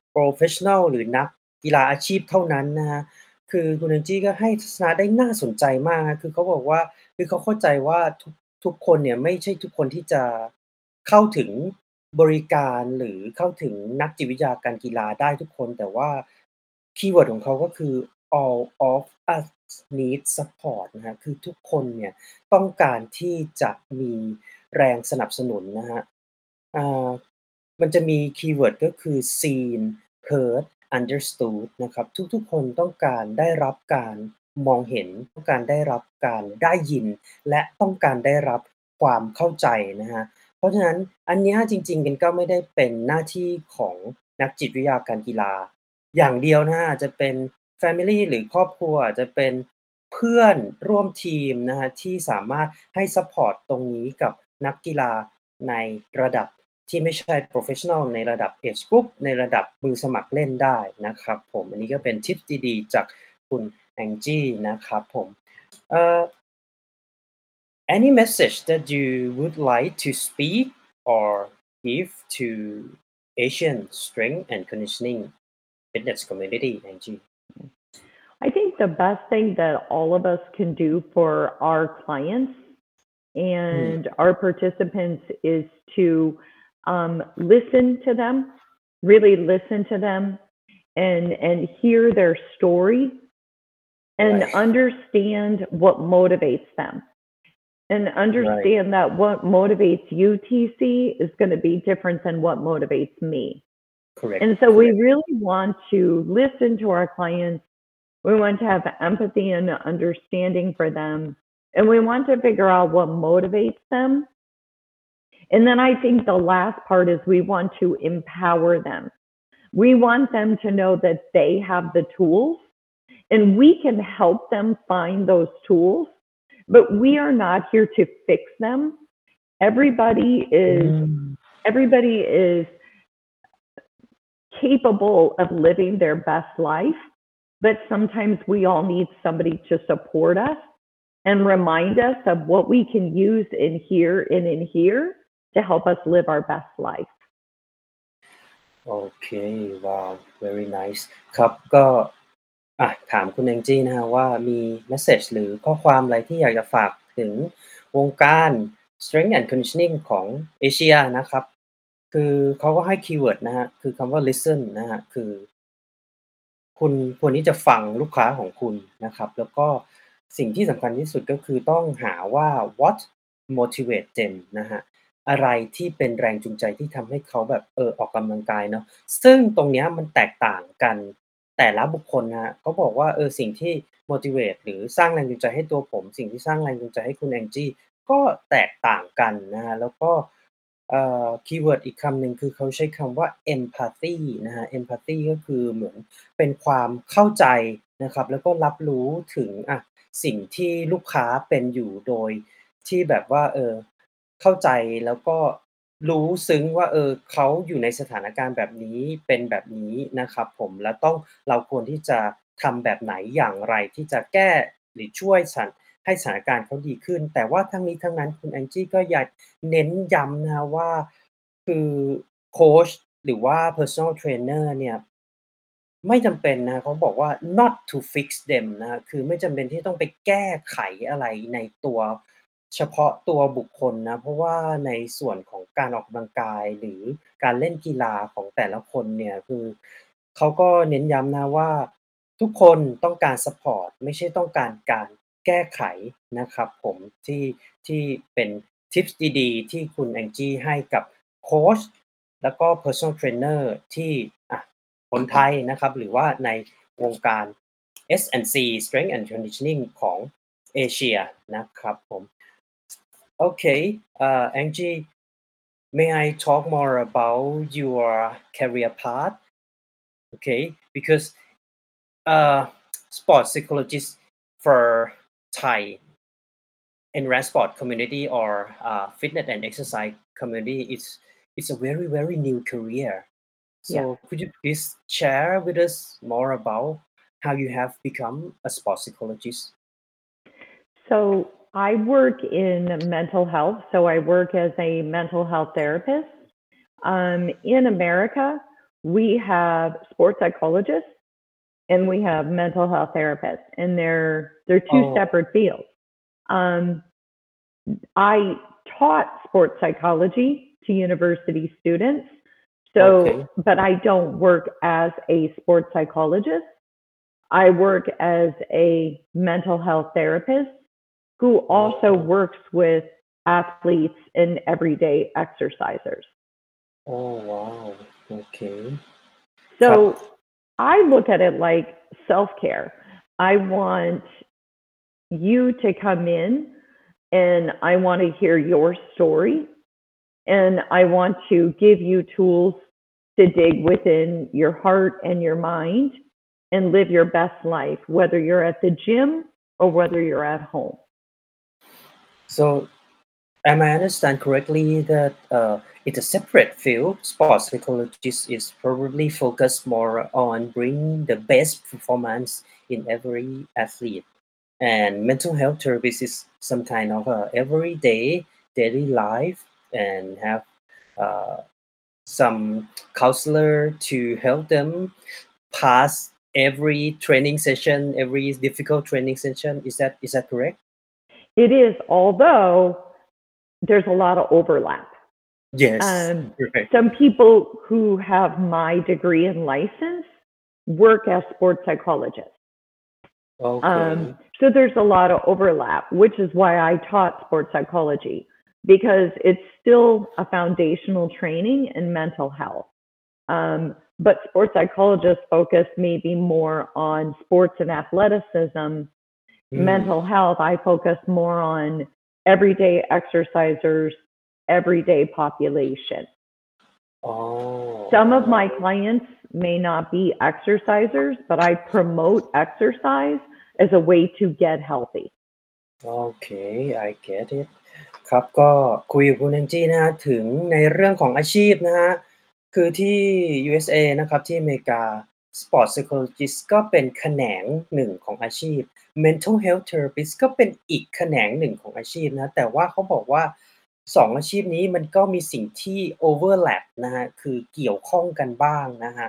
Speaker 2: โพรเฟสชันนัลหรือนักกีฬาอาชีพเท่านั้นนะครับคือคุณแองจี้ก็ให้ทัศนะได้น่าสนใจมากนะคือเขาบอกว่า คือเขาเข้าใจว่าทุกทุกคนเนี่ยไม่ใช่ทุกคนที่จะเข้าถึงบริการหรือเข้าถึงนักจิตวิทยาการกีฬาได้ทุกคน แต่ว่าคีย์เวิร์ดของเขาก็คือ all of us need support นะครับคือทุกคนเนี่ยต้องการที่จะมีแรงสนับสนุนนะครับอ่ามันจะมีคีย์เวิร์ดก็คือ seen heard understood นะครับ ทุกๆคนต้องการได้รับการ มองเห็น ต้องการได้รับการได้ยิน และต้องการได้รับความเข้าใจนะครับ เพราะฉะนั้นอันเนี้ยจริง ๆ มันก็ไม่ได้เป็นหน้าที่ของนักจิตวิทยาการกีฬาอย่างเดียวนะครับ อาจจะเป็น แฟมิลี หรือครอบครัว อาจจะเป็นเพื่อนร่วมทีมนะครับ ที่สามารถให้ซัปพอร์ตตรงนี้กับนักกีฬาในระดับที่ไม่ใช่ โพรเฟสชันนัล ในระดับ Age Group ในระดับมือสมัครเล่นได้นะครับผม อันนี้ก็เป็นทิปดี ๆ จากคุณ แองจี้นะครับผม เอ่อ any message that you would like to speak or give to Asian strength and conditioning fitness community, Angie?
Speaker 1: I think the best thing that all of us can do for our clients and our participants is to um, listen to them, really listen to them, and and hear their story, and
Speaker 2: Right.
Speaker 1: understand what motivates them, and understand that what motivates you, TC, is going to be different than what motivates me.
Speaker 2: Correct.
Speaker 1: And so we really want to listen to our clients. We want to have empathy and understanding for them. And we want to figure out what motivates them. And then I think the last part is we want to empower them. We want them to know that they have the tools and we can help them find those tools, but we are not here to fix them. Everybody is
Speaker 2: Mm.
Speaker 1: everybody is capable of living their best life, but sometimes we all need somebody to support us and remind us of what we can use in here and in here to help us live our best life.
Speaker 2: โอเค ว้าว very nice ครับ ก็ อะถามคุณแองจี้นะครับว่ามีเมสเซจหรือข้อความอะไรที่อยากจะฝากถึงวงการ strength and conditioning ของเอเชียนะครับ คือเขาก็ให้คีย์เวิร์ดนะฮะคือคำว่า listen นะฮะคือ คุณควรที่จะฟังลูกค้าของคุณนะครับ แล้วก็สิ่งที่สำคัญที่สุดก็คือต้องหาว่า what motivate them นะฮะอะไรที่เป็นแรงจูงใจที่ทำให้เขาแบบเออออกกำลังกายเนาะซึ่งตรงเนี้ยมันแตกต่างกัน แต่ละบุคคลนะครับเขาบอกว่าเออสิ่งที่ motivate หรือสร้างแรงจูงใจให้ตัวผม สิ่งที่สร้างแรงจูงใจให้คุณแองจี้ก็แตกต่างกันนะครับแล้วก็เอ่อคีย์เวิร์ดอีกคำหนึ่งคือเขาใช้คำว่า empathy นะครับ empathy ก็คือเหมือนเป็นความเข้าใจนะครับ แล้วก็รับรู้ถึงอะสิ่งที่ลูกค้าเป็นอยู่โดยที่แบบว่าเออเข้าใจแล้วก็ รู้ซึ้งว่า เออเขาอยู่ในสถานการณ์แบบนี้เป็นแบบนี้นะครับ ผมแล้วต้องเราควรที่จะทำแบบไหนอย่างไรที่จะแก้หรือช่วยสถานให้สถานการณ์เขาดีขึ้น แต่ว่าทั้งนี้ทั้งนั้นคุณแองจี้ก็อยากเน้นย้ำนะว่าคือโค้ชหรือว่า personal trainer เนี่ยไม่จำเป็นนะเขาบอกว่า not to fix them นะคือไม่จำเป็นที่ต้องไปแก้ไขอะไรในตัว เฉพาะตัวบุคคลนะ เพราะว่าในส่วนของการออกกำลังกายหรือการเล่นกีฬาของแต่ละคนเนี่ย คือเขาก็เน้นย้ำนะว่า ทุกคนต้องการซัปอร์ตไม่ใช่ต้องการการแก้ไขนะครับผมที่ที่เป็นทิปส์ดีๆ ที่คุณแองจี้ให้กับโค้ชแล้วก็ personal trainer ที่อะคนไทยนะครับ หรือว่าในวงการ S&C Strength and Conditioning ของเอเชียนะครับผม Okay, uh, Angie, may I talk more about your career path? Okay, because, uh, sports psychologist for Thai endurance sport community or, uh, fitness and exercise community is is a very, very new career. So
Speaker 1: Yeah.
Speaker 2: could you please share with us more about how you have become a sports psychologist?
Speaker 1: So I work in mental health. So I work as a mental health therapist. Um, in America, we have sports psychologists and we have mental health therapists, and they're they're two
Speaker 2: Oh.
Speaker 1: separate fields. Um, I taught sports psychology to university students. So,
Speaker 2: Okay.
Speaker 1: but I don't work as a sports psychologist. I work as a mental health therapist who also works with athletes and everyday exercisers.
Speaker 2: Oh, wow. Okay.
Speaker 1: So I look at it like self care. I want you to come in and I want to hear your story. And I want to give you tools to dig within your heart and your mind and live your best life, whether you're at the gym or whether you're at home.
Speaker 2: So, am I understand correctly that uh, it's a separate field? Sports psychologist is probably focused more on bringing the best performance in every athlete, and mental health therapist is some kind of a everyday daily life and have uh, some counselor to help them pass every training session, every difficult training session. Is that is that correct?
Speaker 1: It is, although there's a lot of overlap.
Speaker 2: Yes.
Speaker 1: Um,
Speaker 2: correct.
Speaker 1: some people who have my degree and license work as sports psychologists.
Speaker 2: Okay.
Speaker 1: Um, so there's a lot of overlap, which is why I taught sports psychology because it's still a foundational training in mental health. Um, but sports psychologists focus maybe more on sports and athleticism
Speaker 2: Mm.
Speaker 1: Mental health, I focus more on everyday exercisers, everyday population.
Speaker 2: Oh.
Speaker 1: Some of my clients may not be exercisers, but I promote exercise as a way to get healthy.
Speaker 2: โอเค I get it ครับก็คุยกับคุณแองจี้นะฮะถึงในเรื่องของอาชีพนะฮะ คือที่ USA นะครับ ที่อเมริกา Sport Psychologist ก็เป็นแขนงหนึ่งของอาชีพ Mental Health Therapist ก็เป็นอีกแขนงหนึ่งของอาชีพนะ แต่ว่าเขาบอกว่าสองอาชีพนี้มันก็มีสิ่งที่ overlap นะฮะ คือเกี่ยวข้องกันบ้างนะฮะ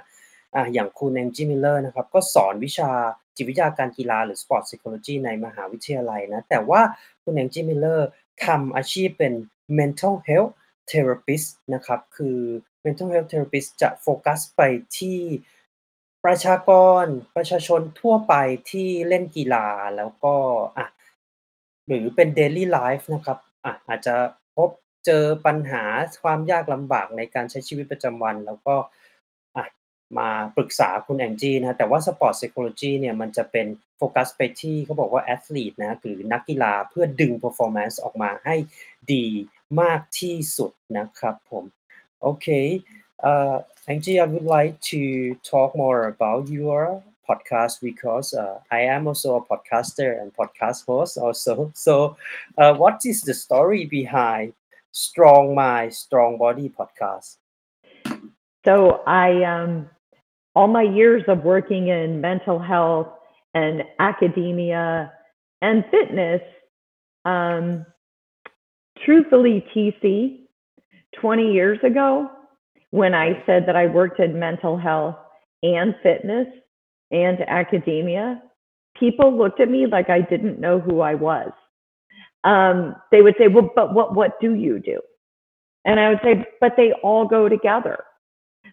Speaker 2: อ่าอย่างคุณแองจี้มิลเลอร์นะครับ ก็สอนวิชาจิตวิทยาการกีฬาหรือ Sport Psychology ในมหาวิทยาลัยนะ แต่ว่าคุณแองจี้มิลเลอร์ทำอาชีพเป็น Mental Health Therapist นะครับ คือ Mental Health Therapist จะโฟกัสไปที่ ประชากรประชาชนทั่วไปที่เล่นกีฬาแล้วก็อะหรือเป็น Daily Life นะครับอะอาจจะพบเจอปัญหาความยากลำบากในการใช้ชีวิตประจำวัน แล้วก็อะมาปรึกษาคุณแองจี้นะแต่ว่า Sport Psychology เนี่ยมันจะเป็นโฟกัสไปที่เขาบอกว่า Athlete นะหรือนักกีฬาเพื่อดึง performance ออกมาให้ดีมากที่สุดนะครับผมโอเค uh, Angie I would like to talk more about your podcast because uh, I am also a podcaster and podcast host also. So uh, what is the story behind Strong Mind Strong Body podcast?
Speaker 1: So I, um, all my years of working in mental health and academia and fitness, um, truthfully, TC, 20 years ago, when I said that I worked in mental health and fitness and academia, people looked at me like I didn't know who I was. Um, they would say, "Well, but what what do you do?" And I would say, "But they all go together.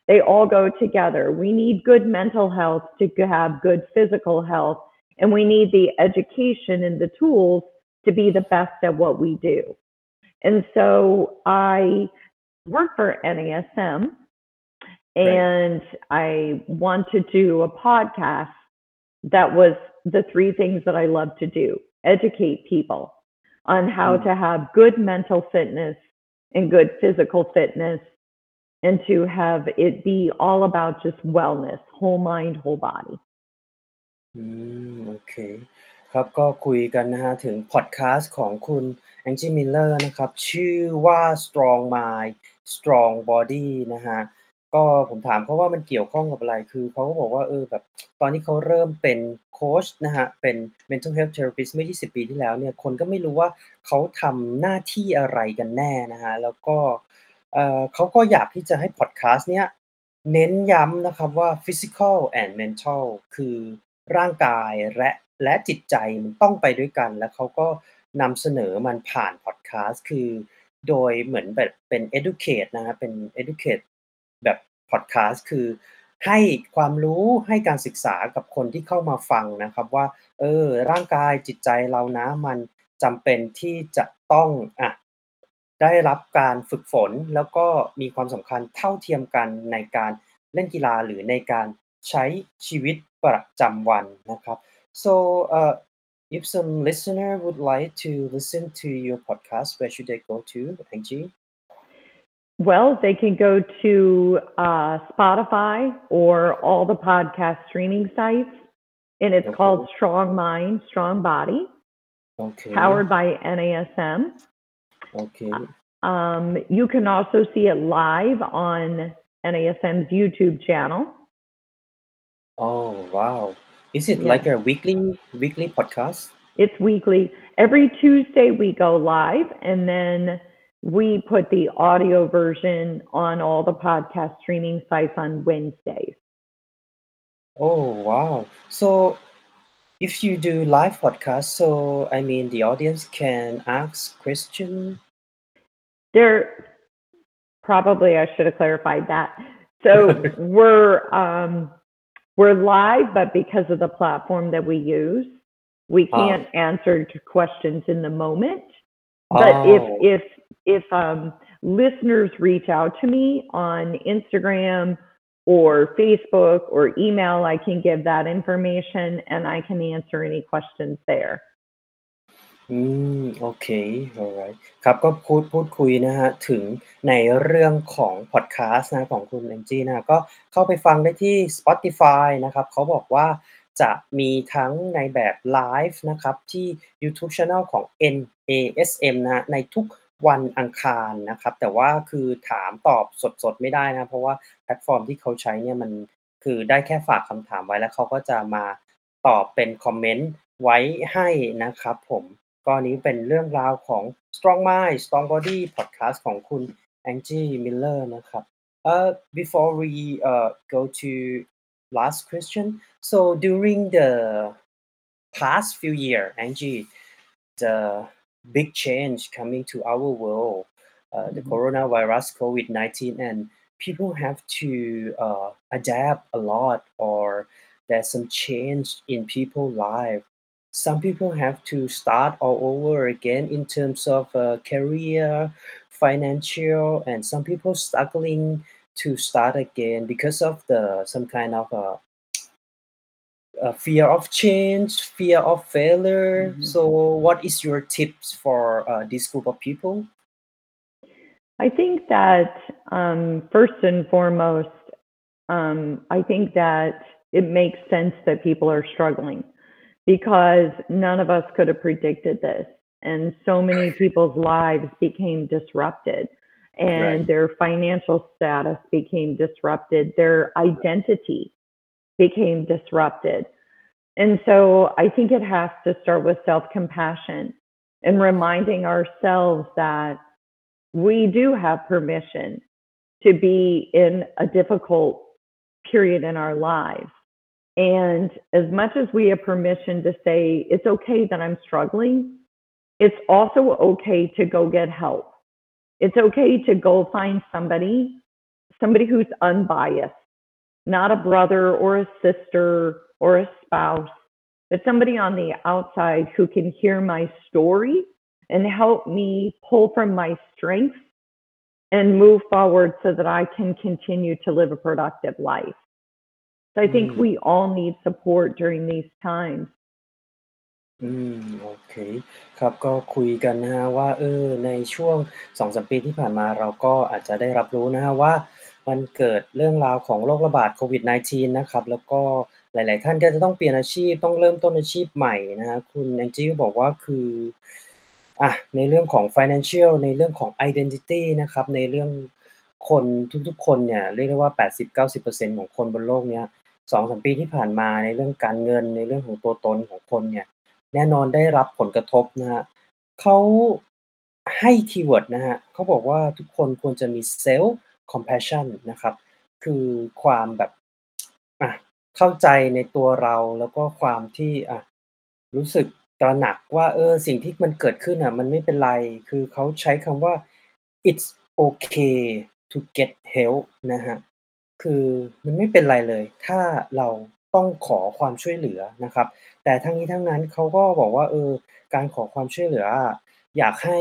Speaker 1: They all go together. We need good mental health to have good physical health, and we need the education and the tools to be the best at what we do." And so I work for NASM and I wanted to do a podcast that was the three things that I love to do educate people on how
Speaker 2: Mm.
Speaker 1: to have good mental fitness and good physical fitness and to have it be all about just wellness, whole mind, whole body.
Speaker 2: อืมโอเค ครับก็คุยกันนะฮะถึงพอดคาสต์ของคุณแองจี้มิลเลอร์นะครับ ชื่อว่า Strong Mind Strong Body นะฮะก็ผมถามเขาว่ามันเกี่ยวข้องกับอะไร คือเขาก็บอกว่าเออแบบตอนที่เขาเริ่มเป็นโค้ชนะฮะ เป็น mental health therapist เมื่อ 20 ปีที่แล้วเนี่ย คนก็ไม่รู้ว่าเขาทำหน้าที่อะไรกันแน่นะฮะ แล้วก็เออเขาก็อยากที่จะให้พอดคสต์เนี้ยเน้นย้ำนะครับว่า physical and mental คือร่างกายและและจิตใจมันต้องไปด้วยกัน แล้วเขาก็นำเสนอมันผ่านพอดคสต์คือ โดยเหมือนแบบเป็น educate นะครับเป็น educate แบบพอดคาสต์คือให้ความรู้ให้การศึกษากับคนที่เข้ามาฟังนะครับ ว่า เออ ร่างกายจิตใจเรานะมันจำเป็นที่จะต้องอะได้รับการฝึกฝนแล้วก็มีความสำคัญเท่าเทียมกันในการเล่นกีฬาหรือในการใช้ชีวิตประจำวันนะครับ so uh, If some listener would like to listen to your podcast, where should they go to, Angie?
Speaker 1: Well, they can go to uh, Spotify or all the podcast streaming sites, and it's
Speaker 2: okay.
Speaker 1: called Strong Mind, Strong Body,
Speaker 2: okay.
Speaker 1: powered by NASM.
Speaker 2: Okay. Uh,
Speaker 1: um, you can also see it live on NASM's YouTube channel.
Speaker 2: Oh, wow is it
Speaker 1: Yeah.
Speaker 2: like a weekly weekly podcast
Speaker 1: It's weekly. Every Tuesday we go live, and then we put the audio version on all the podcast streaming sites on Wednesdays.
Speaker 2: Oh wow. So if you do live podcast, so I mean the audience can ask question.
Speaker 1: There, probably I should have clarified that. So we're um, we're live, but because of the platform that we use, we
Speaker 2: Ah.
Speaker 1: can't answer to questions in the moment. But
Speaker 2: Oh.
Speaker 1: if if if um, listeners reach out to me on Instagram or Facebook or email, I can give that information and I can answer any questions there.
Speaker 2: อืม โอเค alright ครับ ก็พูด พูดคุยนะฮะถึงในเรื่องของพอดแคสต์นะของคุณแองจี้นะก็เข้าไปฟังได้ที่ Spotify นะครับ เขาบอกว่าจะมีทั้งในแบบไลฟ์นะครับ ที่ YouTube Channel ของ NASM นะในทุกวันอังคารนะครับ แต่ว่าคือถามตอบสดๆ ไม่ได้นะ เพราะว่าแพลตฟอร์มที่เขาใช้เนี่ยมันคือได้แค่ฝากคำถามไว้แล้วเขาก็จะมาตอบเป็นคอมเมนต์ไว้ให้นะครับผม ก็อันนี้เป็นเรื่องราวของ Strong Mind Strong Body Podcast ของคุณ Angie Miller นะครับ uh, before we uh, go to last question so during the past few year Angie the big change coming to our world uh, the
Speaker 1: Mhm.
Speaker 2: coronavirus COVID-19 and people have to uh, adapt a lot or there's some change in people's life some people have to start all over again in terms of uh, career, financial, and some people struggling to start again because of the some kind of uh, uh, fear of change, fear of failure.
Speaker 1: Mhm.
Speaker 2: So, what is your tips for uh, this group of people?
Speaker 1: I think that um, first and foremost, um, I think that it makes sense that people are struggling because none of us could have predicted this. And so many people's lives became disrupted and
Speaker 2: Right.
Speaker 1: their financial status became disrupted, their identity became disrupted. And so I think it has to start with self compassion and reminding ourselves that we do have permission to be in a difficult period in our lives. And as much as we have permission to say, it's okay that I'm struggling, it's also okay to go get help. It's okay to go find somebody, somebody who's unbiased, not a brother or a sister or a spouse, but somebody on the outside who can hear my story and help me pull from my strengths and move forward so that I can continue to live a productive life. So I think
Speaker 2: Mm.
Speaker 1: we all need support during these times.
Speaker 2: อืมโอเคครับก็คุยกันนะครับว่าเออในช่วง2-3ปีที่ผ่านมาเราก็อาจจะได้รับรู้นะครับว่า มันเกิดเรื่องราวของโรคระบาดโควิด -19 นะครับ แล้วก็หลาย ๆ ท่านก็จะต้องเปลี่ยนอาชีพต้องเริ่มต้นอาชีพใหม่นะครับคุณแองจี้ก็บอกว่าคืออะในเรื่องของ financial ในเรื่องของ identity นะครับ ในเรื่องคนทุกๆ คนเนี่ยเรียกได้ว่า 80-90%ของคนบนโลกเนี้ย 2-3ปีที่ผ่านมาในเรื่องการเงินในเรื่องของตัวตนของคนเนี่ย แน่นอนได้รับผลกระทบนะครับเขาให้คีย์เวิร์ดนะครับเขาบอกว่าทุกคนควรจะมี self compassion นะครับ คือความแบบอะเข้าใจในตัวเราแล้วก็ความที่อะรู้สึกตระหนักว่าเออสิ่งที่มันเกิดขึ้นน่ะมันไม่เป็นไร คือเขาใช้คำว่า "It's okay to get help" นะครับ คือมันไม่เป็นไรเลย ถ้าเราต้องขอความช่วยเหลือนะครับ แต่ทั้งนี้ทั้งนั้นเขาก็บอกว่า เออ การขอความช่วยเหลืออะอยากให้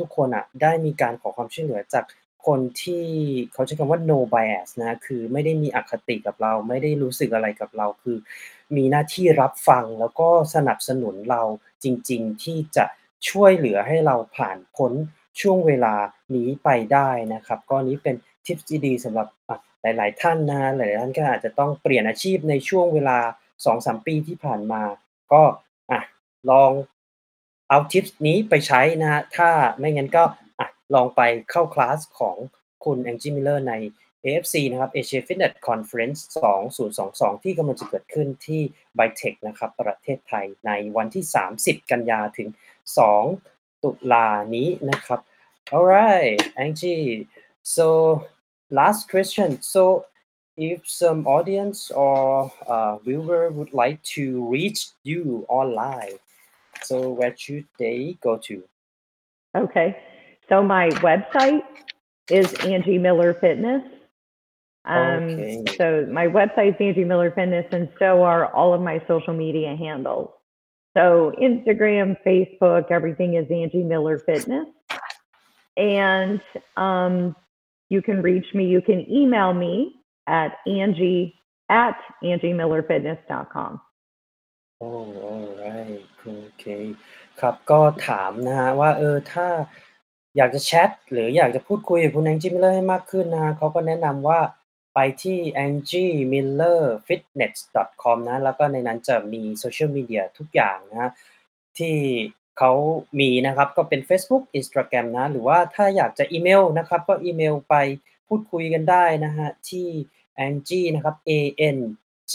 Speaker 2: ทุกๆ คนน่ะได้มีการขอความช่วยเหลือจากคนที่เขาใช้คำว่า no bias นะ คือไม่ได้มีอคติกับเรา ไม่ได้รู้สึกอะไรกับเรา คือมีหน้าที่รับฟังแล้วก็สนับสนุนเราจริงๆ ที่จะช่วยเหลือให้เราผ่านพ้นช่วงเวลานี้ไปได้นะครับ ก็นี้เป็นทิปดีๆสำหรับอะ หลาย ๆ ท่านนะหลายๆท่านก็อาจจะต้องเปลี่ยนอาชีพในช่วงเวลา2-3ปีที่ผ่านมา ก็อะลองเอาทิปนี้ไปใช้นะครับถ้าไม่งั้นก็อะลองไปเข้าคลาสของคุณ Angie Miller ใน AFC นะครับ Asia Fitness Conference 2022 ที่กำลังจะเกิดขึ้นที่ BITEC นะครับ ประเทศไทยในวันที่ 30 กันยาถึง 2 ตุลานี้นะครับ Alright Angie so last question so if some audience or uh, viewer would like to reach you online so where should they go to
Speaker 1: Okay. So my website is Angie Miller Fitness. Um,
Speaker 2: Okay.
Speaker 1: So my website is Angie Miller Fitness, and so are all of my social media handles. So Instagram, Facebook, everything is Angie Miller Fitness. And um, You can reach me. You can email me at Angie at angiemillerfitness.com.
Speaker 2: Oh, all right. Okay. ครับก็ถามนะฮะว่าเออถ้าอยากจะแชทหรืออยากจะพูดคุยกับคุณแองจี้มิลเลอร์ให้มากขึ้นนะเขาก็แนะนำว่าไปที่ angiemillerfitness.com นะ แล้วก็ในนั้นจะมีโซเชียลมีเดียทุกอย่างนะที่ เขามีนะครับก็เป็นเฟซบุ๊ก Instagram นะ หรือว่าถ้าอยากจะอีเมลนะครับ ก็อีเมลไปพูดคุยกันได้นะครับที่ Angie นะครับ A-N-G-I-E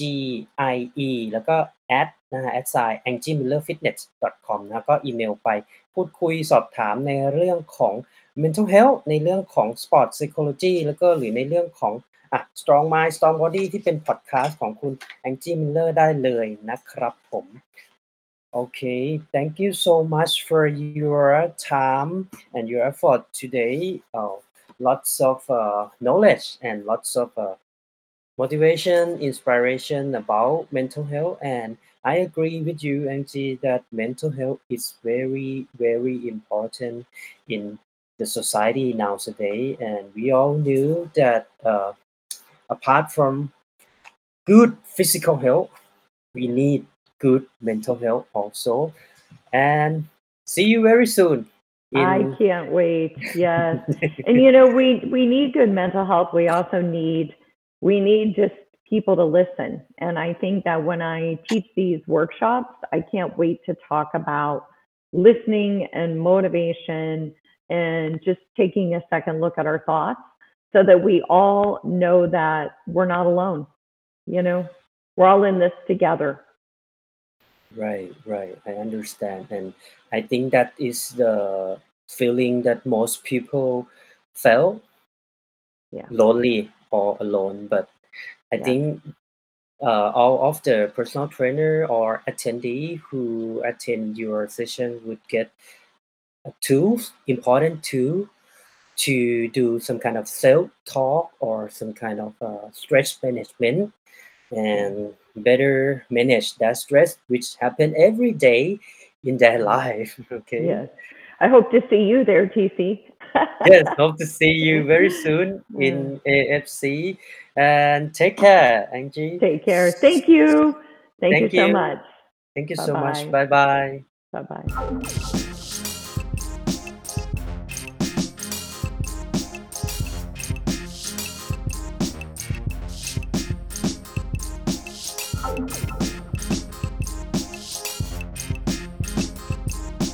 Speaker 2: แล้วก็ at นะฮะ at sign angiemillerfitness.com นะก็อีเมลไปพูดคุยสอบถามในเรื่องของ mental health ในเรื่องของ sport psychology แล้วก็หรือในเรื่องของอะ strong mind strong body ที่เป็นพอดคาสต์ของคุณ Angie Miller ได้เลยนะครับผม Okay, thank you so much for your time and your effort today. Uh, lots of uh, knowledge and lots of uh, motivation, inspiration about mental health. And I agree with you, Angie, that mental health is very, very important in the society nowadays. And we all knew that uh, apart from good physical health, we need good mental health also. And see you very soon.
Speaker 1: I can't wait. Yes. and you know we we need good mental health we also need we need just people to listen and i think that when i teach these workshops i can't wait to talk about listening and motivation and just taking a second look at our thoughts so that we all know that we're not alone you know we're all in this together
Speaker 2: Right, right. I understand. And I think that is the feeling that most people felt
Speaker 1: Yeah.
Speaker 2: lonely or alone. But I
Speaker 1: Yeah.
Speaker 2: think uh, all of the personal trainer or attendee who attend your session would get a tools, important tool to do some kind of self talk or some kind of uh, stress management and better manage that stress which happen every day in their life okay
Speaker 1: Yes. I hope to see you there, TC.
Speaker 2: yes hope to see you very soon in afc and take care angie
Speaker 1: Take care. Thank you. Thank,
Speaker 2: Thank
Speaker 1: you so much.
Speaker 2: thank you so much
Speaker 1: Bye-bye.
Speaker 2: bye bye
Speaker 1: Bye bye.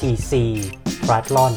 Speaker 4: tc triathlon